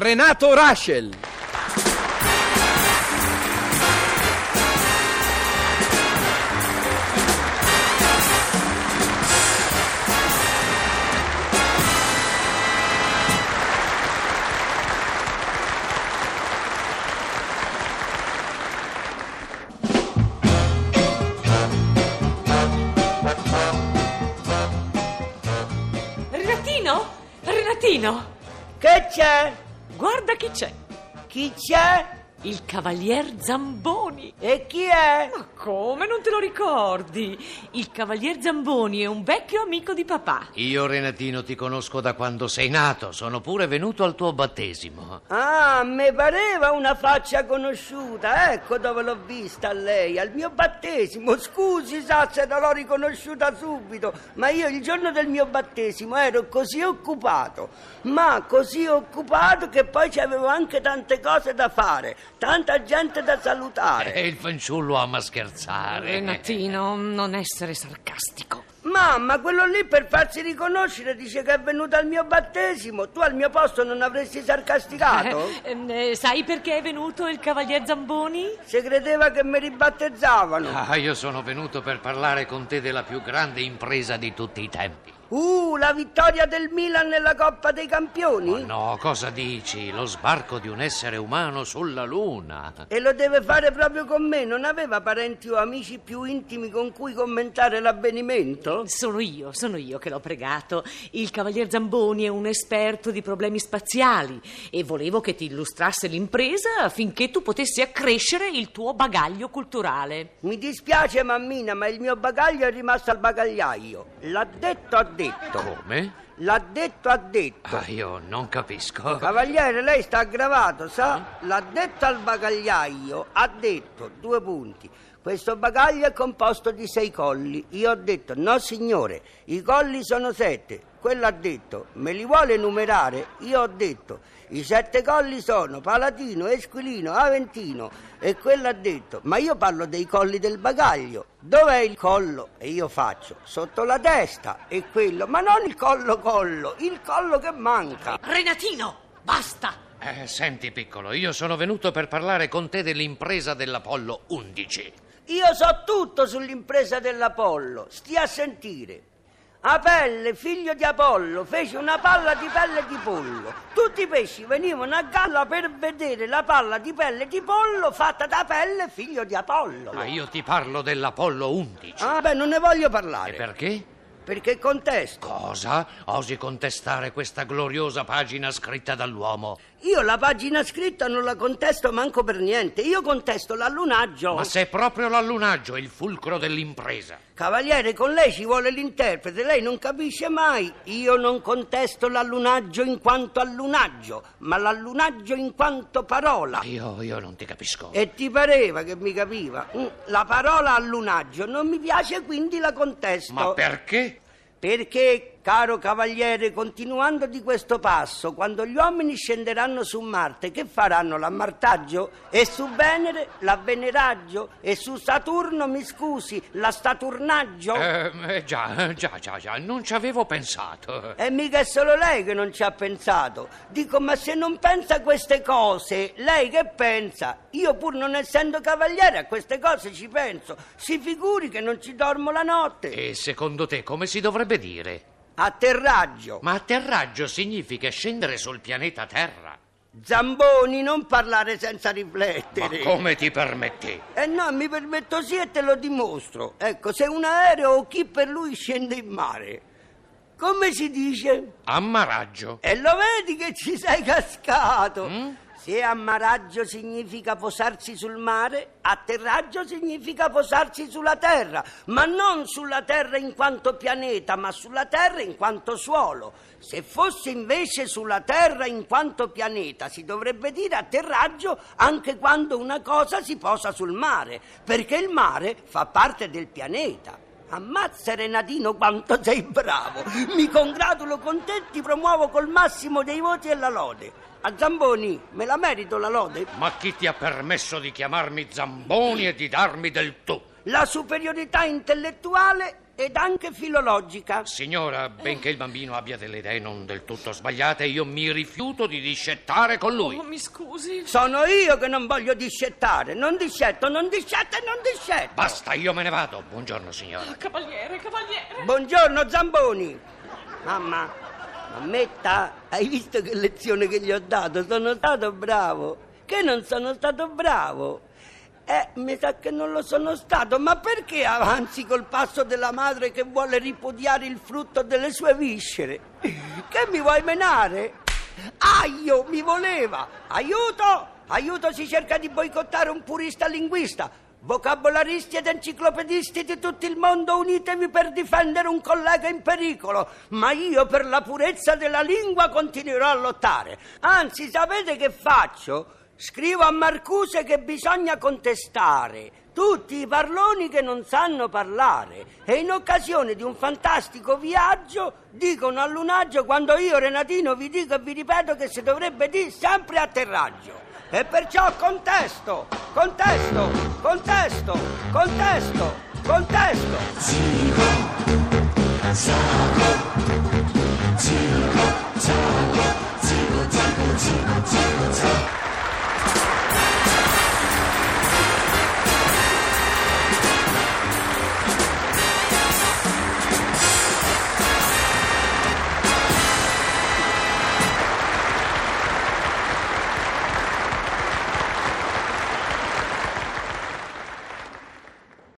Renato Raschel. Renatino? Renatino? Che c'è? Guarda chi c'è. Chi c'è? Il cavalier Zamboni. E chi è? Ma come non te lo ricordi? Il cavalier Zamboni è un vecchio amico di papà. Io, Renatino, ti conosco da quando sei nato. Sono pure venuto al tuo battesimo. Ah, mi pareva una faccia conosciuta. Ecco dove l'ho vista lei, al mio battesimo. Scusi, sa se non l'ho riconosciuta subito, ma io il giorno del mio battesimo ero così occupato, ma così occupato che poi c'avevo anche tante cose da fare, tanta gente da salutare. E il fanciullo ama scherzare. Renatino, non essere sarcastico. Mamma, quello lì per farsi riconoscere dice che è venuto al mio battesimo. Tu al mio posto non avresti sarcasticato? Eh, ehm, eh, sai perché è venuto il cavalier Zamboni? Se credeva che mi ribattezzavano. Ah, io sono venuto per parlare con te della più grande impresa di tutti i tempi. Uh, la vittoria del Milan nella Coppa dei Campioni? Oh no, cosa dici? Lo sbarco di un essere umano sulla Luna. E lo deve fare proprio con me? Non aveva parenti o amici più intimi con cui commentare l'avvenimento? Sono io, sono io che l'ho pregato. Il cavalier Zamboni è un esperto di problemi spaziali e volevo che ti illustrasse l'impresa affinché tu potessi accrescere il tuo bagaglio culturale. Mi dispiace, mammina, ma il mio bagaglio è rimasto al bagagliaio. L'ha detto, ha detto. Come? L'ha detto, ha detto. Ah, io non capisco. Cavaliere, lei sta aggravato, sa? L'ha detto al bagagliaio, ha detto, due punti. Questo bagaglio è composto di sei colli. Io ho detto, no signore, i colli sono sette. Quello ha detto, me li vuole numerare? Io ho detto, i sette colli sono Palatino, Esquilino, Aventino. E quello ha detto, ma io parlo dei colli del bagaglio. Dov'è il collo? E io faccio, sotto la testa. E quello, ma non il collo collo, il collo che manca. Renatino, basta! Eh, senti, piccolo, io sono venuto per parlare con te dell'impresa dell'Apollo 11. Io so tutto sull'impresa dell'Apollo, stia a sentire. Apelle, figlio di Apollo, fece una palla di pelle di pollo. Tutti i pesci venivano a galla per vedere la palla di pelle di pollo fatta da pelle, figlio di Apollo. Ma io ti parlo dell'Apollo 11. Ah, beh, non ne voglio E parlare. perché? Perché contesto. Cosa? Osi contestare questa gloriosa pagina scritta dall'uomo? Io la pagina scritta non la contesto manco per niente. Io contesto l'allunaggio. Ma se proprio l'allunaggio è il fulcro dell'impresa. Cavaliere, con lei ci vuole l'interprete, lei non capisce mai. Io non contesto l'allunaggio in quanto allunaggio, ma l'allunaggio in quanto parola. Io, io non ti capisco. E ti pareva che mi capiva? Mm, La parola allunaggio non mi piace, quindi la contesto. Ma perché? Perché, caro cavaliere, continuando di questo passo, quando gli uomini scenderanno su Marte, che faranno? L'ammartaggio? E su Venere l'avveneraggio? E su Saturno, mi scusi, la staturnaggio? Eh, eh, già, già, già, già, non ci avevo pensato. E mica è solo lei che non ci ha pensato. Dico, ma se non pensa a queste cose, lei che pensa? Io pur non essendo cavaliere a queste cose ci penso. Si figuri che non ci dormo la notte. E secondo te come si dovrebbe dire? Atterraggio. Ma atterraggio significa scendere sul pianeta Terra. Zamboni, non parlare senza Ma riflettere. come ti permetti? Eh no, mi permetto sì e te lo dimostro. Ecco, se un aereo o chi per lui scende in mare, come si dice? Ammaraggio. E lo vedi che ci sei cascato. Mm? Se ammaraggio significa posarsi sul mare, atterraggio significa posarsi sulla terra, ma non sulla terra in quanto pianeta, ma sulla terra in quanto suolo. Se fosse invece sulla terra in quanto pianeta, si dovrebbe dire atterraggio anche quando una cosa si posa sul mare, perché il mare fa parte del pianeta. Ammazza Renatino quanto sei bravo! Mi congratulo con te e ti promuovo col massimo dei voti e la lode. A Zamboni, me la merito la lode? Ma chi ti ha permesso di chiamarmi Zamboni e di darmi del tu? La superiorità intellettuale ed anche filologica. Signora, benché il bambino abbia delle idee non del tutto sbagliate, io mi rifiuto di discettare con lui. Oh, mi scusi. Sono io che non voglio discettare. Non discetto, non discetto e non discetto. Basta, io me ne vado. Buongiorno, signora. Cavaliere, cavaliere. Buongiorno Zamboni. Mamma, mammetta, hai visto che lezione che gli ho dato? Sono stato bravo. Che non sono stato bravo? Eh, mi sa che non lo sono stato, ma perché avanzi col passo della madre che vuole ripudiare il frutto delle sue viscere? Che mi vuoi menare? Aio, mi voleva! Aiuto! Aiuto, si cerca di boicottare un purista linguista. Vocabolaristi ed enciclopedisti di tutto il mondo, unitevi per difendere un collega in pericolo. Ma io per la purezza della lingua continuerò a lottare. Anzi, sapete che faccio? Scrivo a Marcuse che bisogna contestare tutti i parloni che non sanno parlare e in occasione di un fantastico viaggio dicono allunaggio quando io Renatino vi dico e vi ripeto che si dovrebbe dire sempre atterraggio. E perciò contesto, contesto, contesto, contesto, contesto. Zibo, Zago, Zibo.